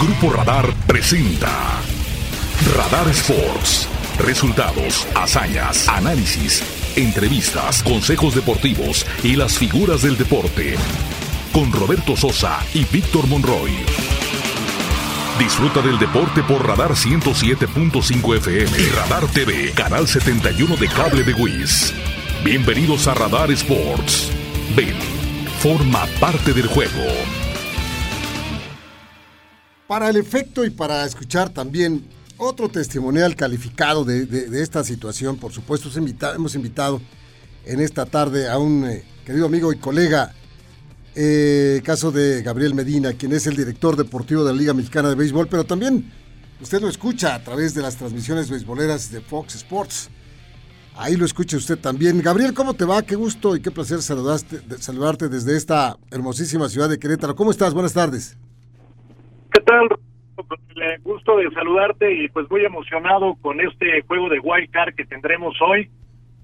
Grupo Radar presenta Radar Sports. Resultados, hazañas, análisis, entrevistas, consejos deportivos y las figuras del deporte. Con Roberto Sosa y Víctor Monroy. Disfruta del deporte por Radar 107.5 FM Radar TV, canal 71 de cable de Wiz. Bienvenidos a Radar Sports. Ven, forma parte del juego. Para el efecto y para escuchar también otro testimonial calificado de, esta situación, por supuesto, hemos invitado en esta tarde a un eh, querido amigo y colega, eh, caso de Gabriel Medina, quien es el director deportivo de la Liga Mexicana de Béisbol, pero también usted lo escucha a través de las transmisiones beisboleras de Fox Sports. Ahí lo escucha usted también. Gabriel, ¿cómo te va? Qué gusto y qué placer saludarte desde esta hermosísima ciudad de Querétaro. ¿Cómo estás? Buenas tardes. ¿Qué tal? Le gusto de saludarte y pues muy emocionado con este juego de wild card que tendremos hoy.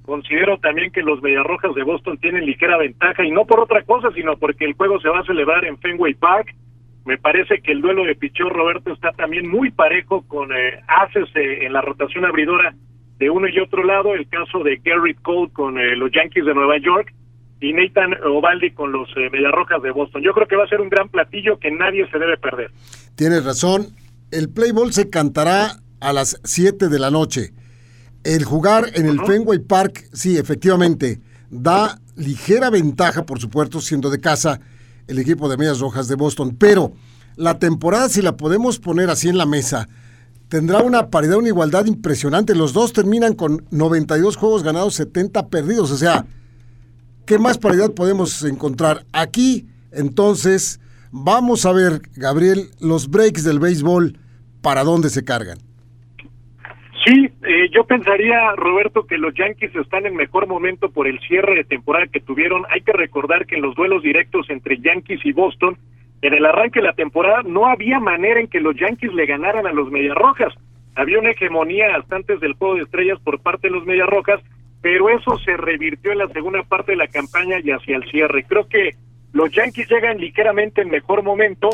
Considero también que los Mediarrojas de Boston tienen ligera ventaja y no por otra cosa, sino porque el juego se va a celebrar en Fenway Park. Me parece que el duelo de Pichón Roberto está también muy parejo con eh, haces eh, en la rotación abridora de uno y otro lado. El caso de Garrett Cole con eh, los Yankees de Nueva York y Nathan Ovaldi con los eh, Mediarrojas de Boston. Yo creo que va a ser un gran platillo que nadie se debe perder. Tienes razón. El Play Ball se cantará a las 7 de la noche. El jugar en el Fenway Park, sí, efectivamente, da ligera ventaja, por supuesto, siendo de casa el equipo de Medias Rojas de Boston. Pero la temporada, si la podemos poner así en la mesa, tendrá una paridad, una igualdad impresionante. Los dos terminan con 92 juegos ganados, 70 perdidos. O sea, ¿Qué más paridad podemos encontrar? Aquí, entonces, vamos a ver, Gabriel, los breaks del béisbol, ¿para dónde se cargan? Sí, eh, yo pensaría, Roberto, que los Yankees están en mejor momento por el cierre de temporada que tuvieron. Hay que recordar que en los duelos directos entre Yankees y Boston, en el arranque de la temporada no había manera en que los Yankees le ganaran a los Rojas. Había una hegemonía hasta antes del juego de estrellas por parte de los Rojas pero eso se revirtió en la segunda parte de la campaña y hacia el cierre. Creo que los Yankees llegan ligeramente en mejor momento,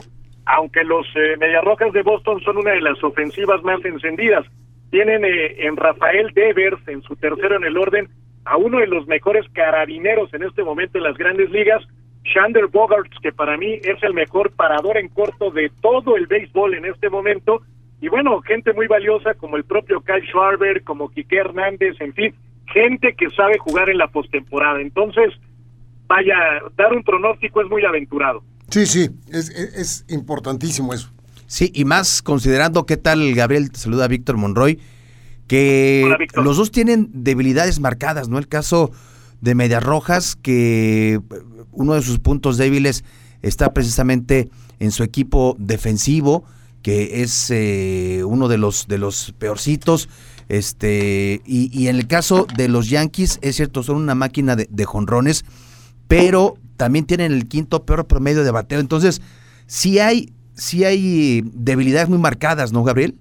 aunque los eh, Mediarrojas de Boston son una de las ofensivas más encendidas. Tienen eh, en Rafael Devers, en su tercero en el orden, a uno de los mejores carabineros en este momento en las grandes ligas, Shander Bogarts, que para mí es el mejor parador en corto de todo el béisbol en este momento. Y bueno, gente muy valiosa como el propio Kyle Schwarber, como Quique Hernández, en fin, gente que sabe jugar en la postemporada. Entonces, vaya, dar un pronóstico es muy aventurado. Sí, sí, es, es, importantísimo eso. Sí, y más considerando qué tal, Gabriel, te saluda Víctor Monroy, que los dos tienen debilidades marcadas, ¿no? El caso de Medias Rojas, que uno de sus puntos débiles está precisamente en su equipo defensivo, que es eh, uno de los, de los peorcitos. Este, y, en el caso de los Yankees, es cierto, son una máquina de, jonrones, pero también tienen el quinto peor promedio de bateo. Entonces, sí hay, sí hay debilidades muy marcadas, ¿no, Gabriel?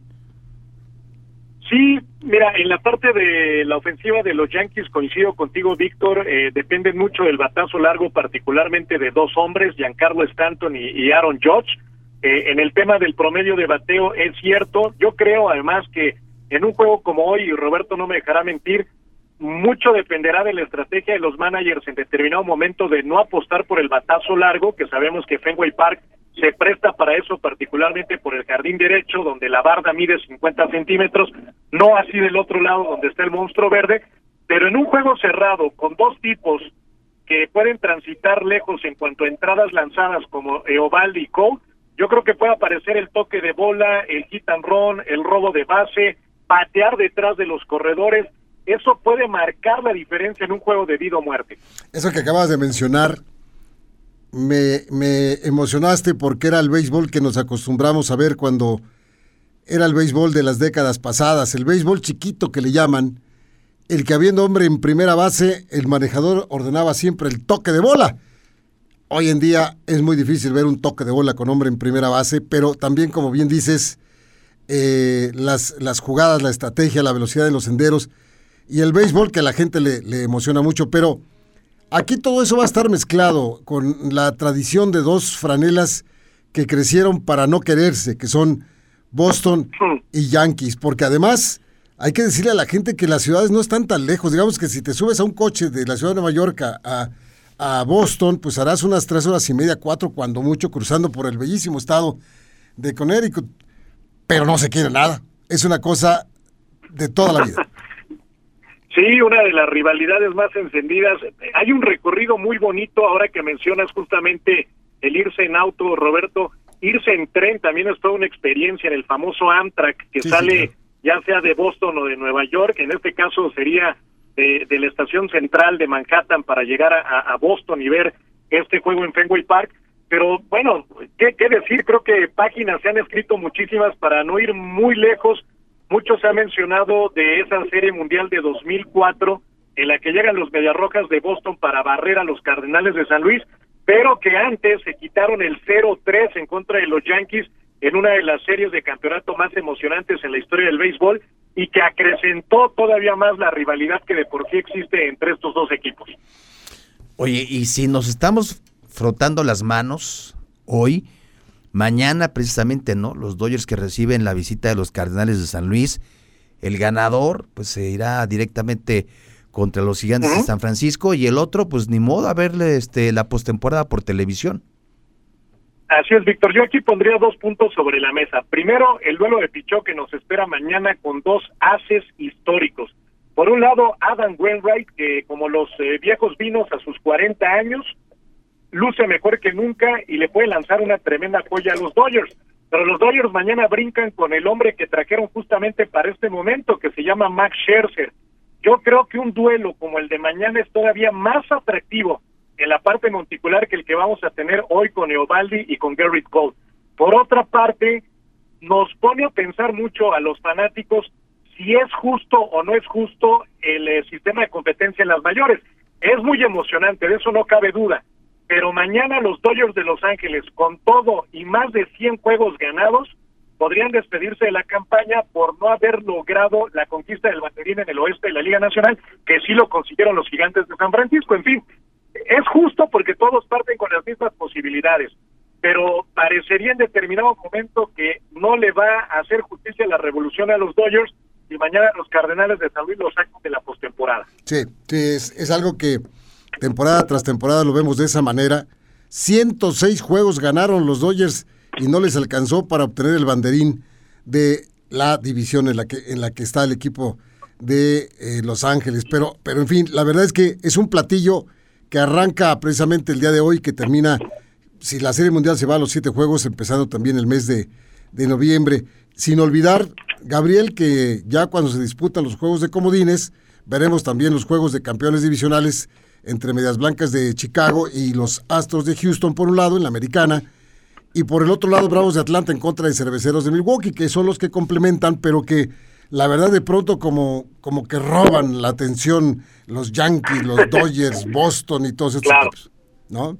Sí, mira, en la parte de la ofensiva de los Yankees coincido contigo, Víctor, eh, depende mucho del batazo largo, particularmente de dos hombres, Giancarlo Stanton y, Aaron Judge. Eh, en el tema del promedio de bateo es cierto, yo creo además que en un juego como hoy, y Roberto no me dejará mentir, mucho dependerá de la estrategia de los managers. En determinado momento de no apostar por el batazo largo, que sabemos que Fenway Park se presta para eso, particularmente por el jardín derecho, donde la barda mide 50 centímetros, no así del otro lado donde está el monstruo verde, pero en un juego cerrado con dos tipos que pueden transitar lejos en cuanto a entradas lanzadas como Eovaldi y Cole, yo creo que puede aparecer el toque de bola, el hit and run, el robo de base, patear detrás de los corredores, eso puede marcar la diferencia en un juego de vida o muerte. Eso que acabas de mencionar, me, emocionaste porque era el béisbol que nos acostumbramos a ver cuando era el béisbol de las décadas pasadas, el béisbol chiquito que le llaman, el que habiendo hombre en primera base, el manejador ordenaba siempre el toque de bola. Hoy en día es muy difícil ver un toque de bola con hombre en primera base, pero también, como bien dices, eh, las, las jugadas, la estrategia, la velocidad de los senderos y el béisbol que a la gente le, emociona mucho, pero aquí todo eso va a estar mezclado con la tradición de dos franelas que crecieron para no quererse, que son Boston y Yankees, porque además hay que decirle a la gente que las ciudades no están tan lejos. Digamos que si te subes a un coche de la ciudad de Nueva York a Boston, pues harás unas tres horas y media, cuatro, cuando mucho, cruzando por el bellísimo estado de Connecticut. Pero no se quiere nada. Es una cosa de toda la vida. Sí, una de las rivalidades más encendidas. Hay un recorrido muy bonito ahora que mencionas justamente el irse en auto, Roberto. Irse en tren también es toda una experiencia en el famoso Amtrak que sale ya sea de Boston o de Nueva York. En este caso sería de, la estación central de Manhattan para llegar a, Boston y ver este juego en Fenway Park. Pero bueno, ¿qué, ¿qué decir? Creo que páginas se han escrito muchísimas para no ir muy lejos mucho se ha mencionado de esa serie mundial de 2004 en la que llegan los Mediarrojas de Boston para barrer a los Cardenales de San Luis, pero que antes se quitaron el 0-3 en contra de los Yankees en una de las series de campeonato más emocionantes en la historia del béisbol y que acrecentó todavía más la rivalidad que de por sí existe entre estos dos equipos. Oye, y si nos estamos frotando las manos hoy, Mañana precisamente, ¿no? Los Dodgers que reciben la visita de los Cardenales de San Luis, el ganador pues se irá directamente contra los Gigantes de San Francisco y el otro pues ni modo a verle este la postemporada por televisión. Así es, Víctor. Yo aquí pondría dos puntos sobre la mesa. Primero, el duelo de Pichó que nos espera mañana con dos haces históricos. Por un lado, Adam Wainwright, que como los eh, viejos vinos a sus 40 años, luce mejor que nunca y le puede lanzar una tremenda joya a los Dodgers. Pero los Dodgers mañana brincan con el hombre que trajeron justamente para este momento, que se llama Max Scherzer. Yo creo que un duelo como el de mañana es todavía más atractivo en la parte monticular que el que vamos a tener hoy con Eovaldi y con Garrett Cole. Por otra parte, nos pone a pensar mucho a los fanáticos si es justo o no es justo el eh, sistema de competencia en las mayores. Es muy emocionante, de eso no cabe duda pero mañana los Dodgers de Los Ángeles, con todo y más de 100 juegos ganados, podrían despedirse de la campaña por no haber logrado la conquista del banderín en el oeste de la Liga Nacional, que sí lo consiguieron los gigantes de San Francisco. En fin, es justo porque todos parten con las mismas posibilidades, pero parecería en determinado momento que no le va a hacer justicia la revolución a los Dodgers y mañana los Cardenales de San Luis los sacan de la postemporada. Sí, es, es algo que temporada tras temporada lo vemos de esa manera. 106 juegos ganaron los Dodgers y no les alcanzó para obtener el banderín de la división en la que, en la que está el equipo de eh, Los Ángeles. Pero, pero en fin, la verdad es que es un platillo que arranca precisamente el día de hoy, que termina, si la Serie Mundial se va a los siete juegos, empezando también el mes de, de noviembre. Sin olvidar, Gabriel, que ya cuando se disputan los juegos de comodines, veremos también los juegos de campeones divisionales entre Medias Blancas de Chicago y los Astros de Houston por un lado en la americana y por el otro lado Bravos de Atlanta en contra de Cerveceros de Milwaukee, que son los que complementan, pero que la verdad de pronto como, como que roban la atención los Yankees, los Dodgers, Boston y todos estos equipos, ¿no?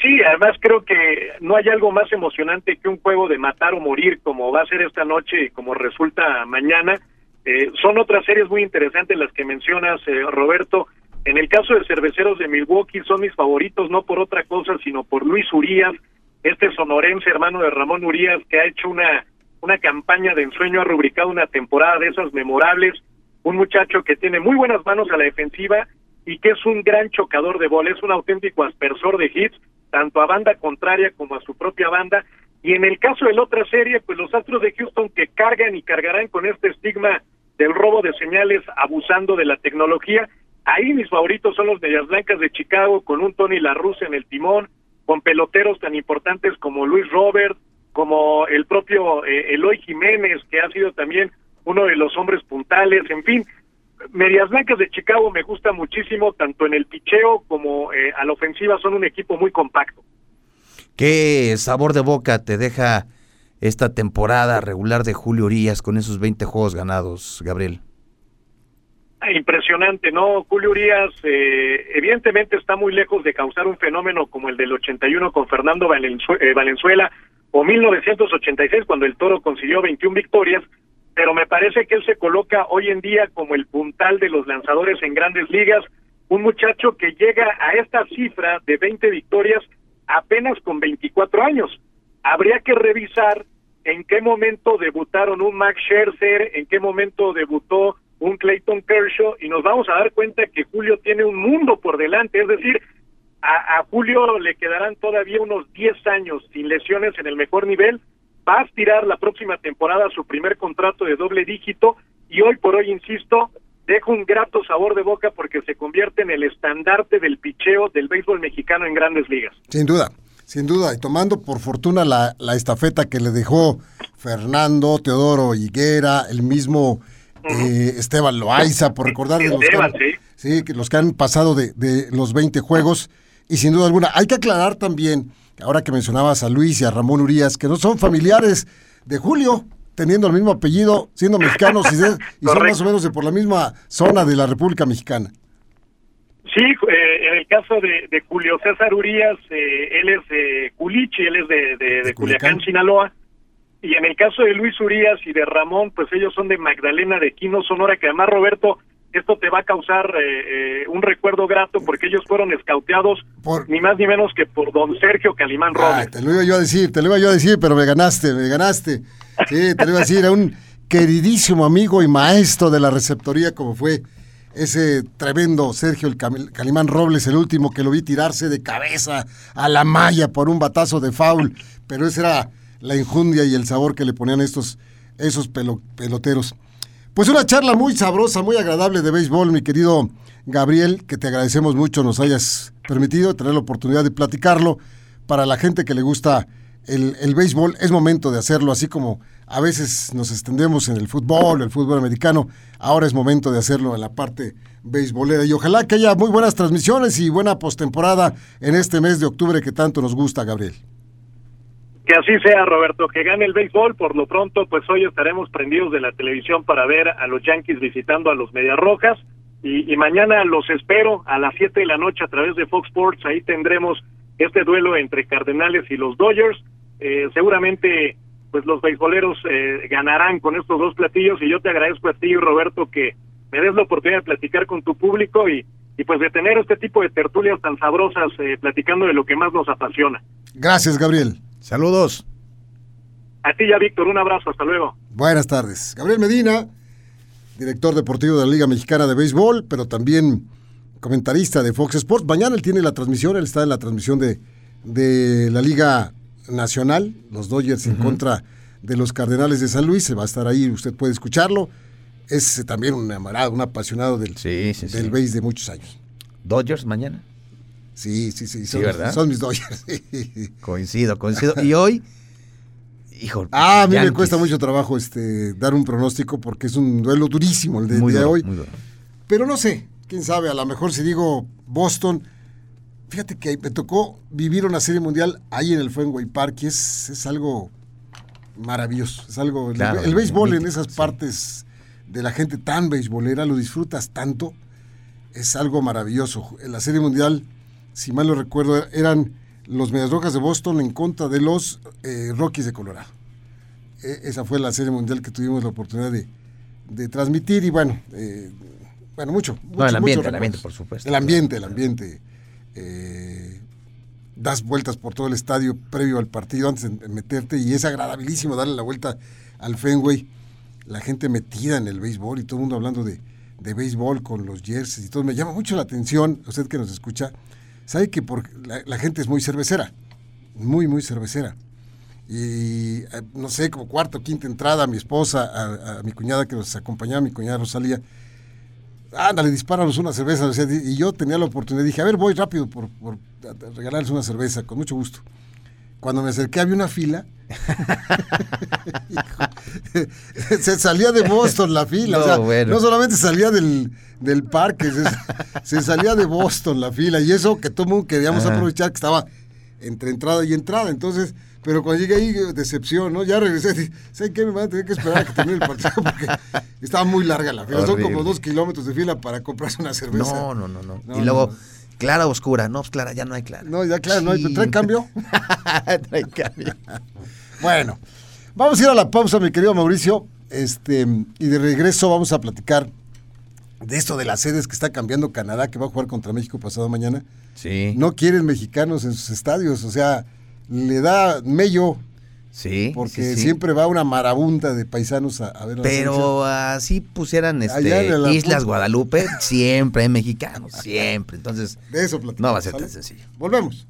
Sí, además creo que no hay algo más emocionante que un juego de matar o morir como va a ser esta noche y como resulta mañana. Eh, son otras series muy interesantes las que mencionas, eh, Roberto. En el caso de Cerveceros de Milwaukee son mis favoritos, no por otra cosa, sino por Luis Urias, este sonorense hermano de Ramón Urias, que ha hecho una, una campaña de ensueño, ha rubricado una temporada de esas memorables, un muchacho que tiene muy buenas manos a la defensiva y que es un gran chocador de bola, es un auténtico aspersor de hits, tanto a banda contraria como a su propia banda. Y en el caso de la otra serie, pues los Astros de Houston que cargan y cargarán con este estigma del robo de señales abusando de la tecnología, Ahí mis favoritos son los Medias Blancas de Chicago, con un Tony La en el timón, con peloteros tan importantes como Luis Robert, como el propio eh, Eloy Jiménez, que ha sido también uno de los hombres puntales, en fin. Medias Blancas de Chicago me gusta muchísimo, tanto en el picheo como eh, a la ofensiva, son un equipo muy compacto. ¿Qué sabor de boca te deja esta temporada regular de Julio Urias con esos 20 juegos ganados, Gabriel? Impresionante, ¿no? Julio Urias eh, evidentemente está muy lejos de causar un fenómeno como el del 81 con Fernando eh, Valenzuela o 1986 cuando el Toro consiguió 21 victorias, pero me parece que él se coloca hoy en día como el puntal de los lanzadores en grandes ligas, un muchacho que llega a esta cifra de 20 victorias apenas con 24 años. habría que revisar en qué momento debutaron un Max Scherzer, en qué momento debutó un Clayton Kershaw, y nos vamos a dar cuenta que Julio tiene un mundo por delante, es decir, a, a Julio le quedarán todavía unos 10 años sin lesiones en el mejor nivel, va a aspirar la próxima temporada su primer contrato de doble dígito, y hoy por hoy, insisto, deja un grato sabor de boca porque se convierte en el estandarte del picheo del béisbol mexicano en grandes ligas. Sin duda, sin duda, y tomando por fortuna la, la estafeta que le dejó Fernando, Teodoro Higuera, el mismo eh, Esteban Loaiza, por recordar de los, que han, sí. los que han pasado de, de los 20 juegos, y sin duda alguna, hay que aclarar también, ahora que mencionabas a Luis y a Ramón Urias, que no son familiares de Julio, teniendo el mismo apellido, siendo mexicanos y, y son más o menos de por la misma zona de la República Mexicana. Sí, eh, en el caso de, de, Julio César Urias, eh, él es de Culichi, él es de, de, de Culiacán, Sinaloa. Y en el caso de Luis Urias y de Ramón, pues ellos son de Magdalena de Quino, Sonora, que además, Roberto, esto te va a causar eh, eh, un recuerdo grato porque ellos fueron escauteados por... ni más ni menos que por don Sergio Calimán Robles. Ah, te lo iba yo a decir, te lo iba yo a decir, pero me ganaste, me ganaste. Sí, te lo iba a decir, era un queridísimo amigo y maestro de la receptoría como fue ese tremendo Sergio el Calimán Robles, el último que lo vi tirarse de cabeza a la malla por un batazo de foul, pero esa era la injundia y el sabor que le ponían estos esos peloteros. Pues una charla muy sabrosa, muy agradable de béisbol, mi querido Gabriel, que te agradecemos mucho nos hayas permitido tener la oportunidad de platicarlo. Para la gente que le gusta el, el béisbol, es momento de hacerlo, así como a veces nos extendemos en el fútbol, el fútbol americano, ahora es momento de hacerlo en la parte beisbolera. Y ojalá que haya muy buenas transmisiones y buena postemporada en este mes de octubre que tanto nos gusta, Gabriel. Que así sea, Roberto, que gane el béisbol. Por lo pronto, pues hoy estaremos prendidos de la televisión para ver a los Yankees visitando a los Medias Rojas. Y, mañana los espero a las 7 de la noche a través de Fox Sports. Ahí tendremos este duelo entre Cardenales y los Dodgers. Eh, seguramente, pues los beisboleros eh, ganarán con estos dos platillos. Y yo te agradezco a ti, Roberto, que me des la oportunidad de platicar con tu público y, y pues de tener este tipo de tertulias tan sabrosas, eh, platicando de lo que más nos apasiona. Gracias, Gabriel. Saludos. A ti ya, Víctor, un abrazo, hasta luego. Buenas tardes. Gabriel Medina, director deportivo de la Liga Mexicana de Béisbol, pero también comentarista de Fox Sports. Mañana él tiene la transmisión, él está en la transmisión de, de la Liga Nacional, los Dodgers uh -huh. en contra de los Cardenales de San Luis, se va a estar ahí, usted puede escucharlo. Es también un amarado, un apasionado del, sí, sí, del sí. béis de muchos años. ¿Dodgers mañana? Sí, sí, sí. Son, sí, ¿verdad? Son mis Dodgers. coincido, coincido. Y hoy, hijo. Ah, a mí Yankees. me cuesta mucho trabajo este dar un pronóstico porque es un duelo durísimo el de, muy de duro, hoy. Muy duro. Pero no sé, quién sabe, a lo mejor si digo Boston. Fíjate que me tocó vivir una serie mundial ahí en el Fenway Park y es, es algo maravilloso. Es algo. Claro, el, el béisbol en esas sí. partes de la gente tan beisbolera, lo disfrutas tanto. Es algo maravilloso. En la serie mundial si mal lo recuerdo, eran los Medias Rojas de Boston en contra de los eh, Rockies de Colorado. E esa fue la serie mundial que tuvimos la oportunidad de, de transmitir y bueno, eh, bueno, mucho. mucho no, el ambiente, el ambiente, por supuesto. El ambiente, el ambiente. Eh, das vueltas por todo el estadio previo al partido antes de meterte y es agradabilísimo darle la vuelta al Fenway. La gente metida en el béisbol y todo el mundo hablando de, de béisbol con los jerseys y todo. Me llama mucho la atención, usted que nos escucha, sabe que por, la, gente es muy cervecera, muy, muy cervecera. Y eh, no sé, como cuarta o quinta entrada, mi esposa, a, mi cuñada que nos acompañaba, mi cuñada Rosalía, ándale, dispáranos una cerveza. Y yo tenía la oportunidad, dije, a ver, voy rápido por regalarles una cerveza, con mucho gusto. Cuando me acerqué había una fila. se salía de Boston la fila. No, o sea, bueno. no solamente salía del, del parque, se, se, salía de Boston la fila. Y eso que todo mundo queríamos Ajá. aprovechar, que estaba entre entrada y entrada. Entonces, pero cuando llegué ahí, decepción, ¿no? Ya regresé. ¿Sabes qué? Me van a tener que esperar a que termine el partido porque estaba muy larga la fila. Horrible. Son como dos kilómetros de fila para comprarse una cerveza. No, no, no. no. no y luego. No. Clara oscura, no, pues clara, ya no hay clara. No, ya clara, no hay, ¿trae cambio? trae cambio. bueno, vamos a ir a la pausa, mi querido Mauricio, este, y de regreso vamos a platicar de esto de las sedes que está cambiando Canadá, que va a jugar contra México pasado mañana. Sí. No quieren mexicanos en sus estadios, o sea, le da mello Sí. Porque siempre va una marabunta de paisanos a, ver la Pero así pusieran este, Islas Guadalupe, siempre hay mexicanos, siempre. Entonces, de eso no va a ser tan sencillo. Volvemos.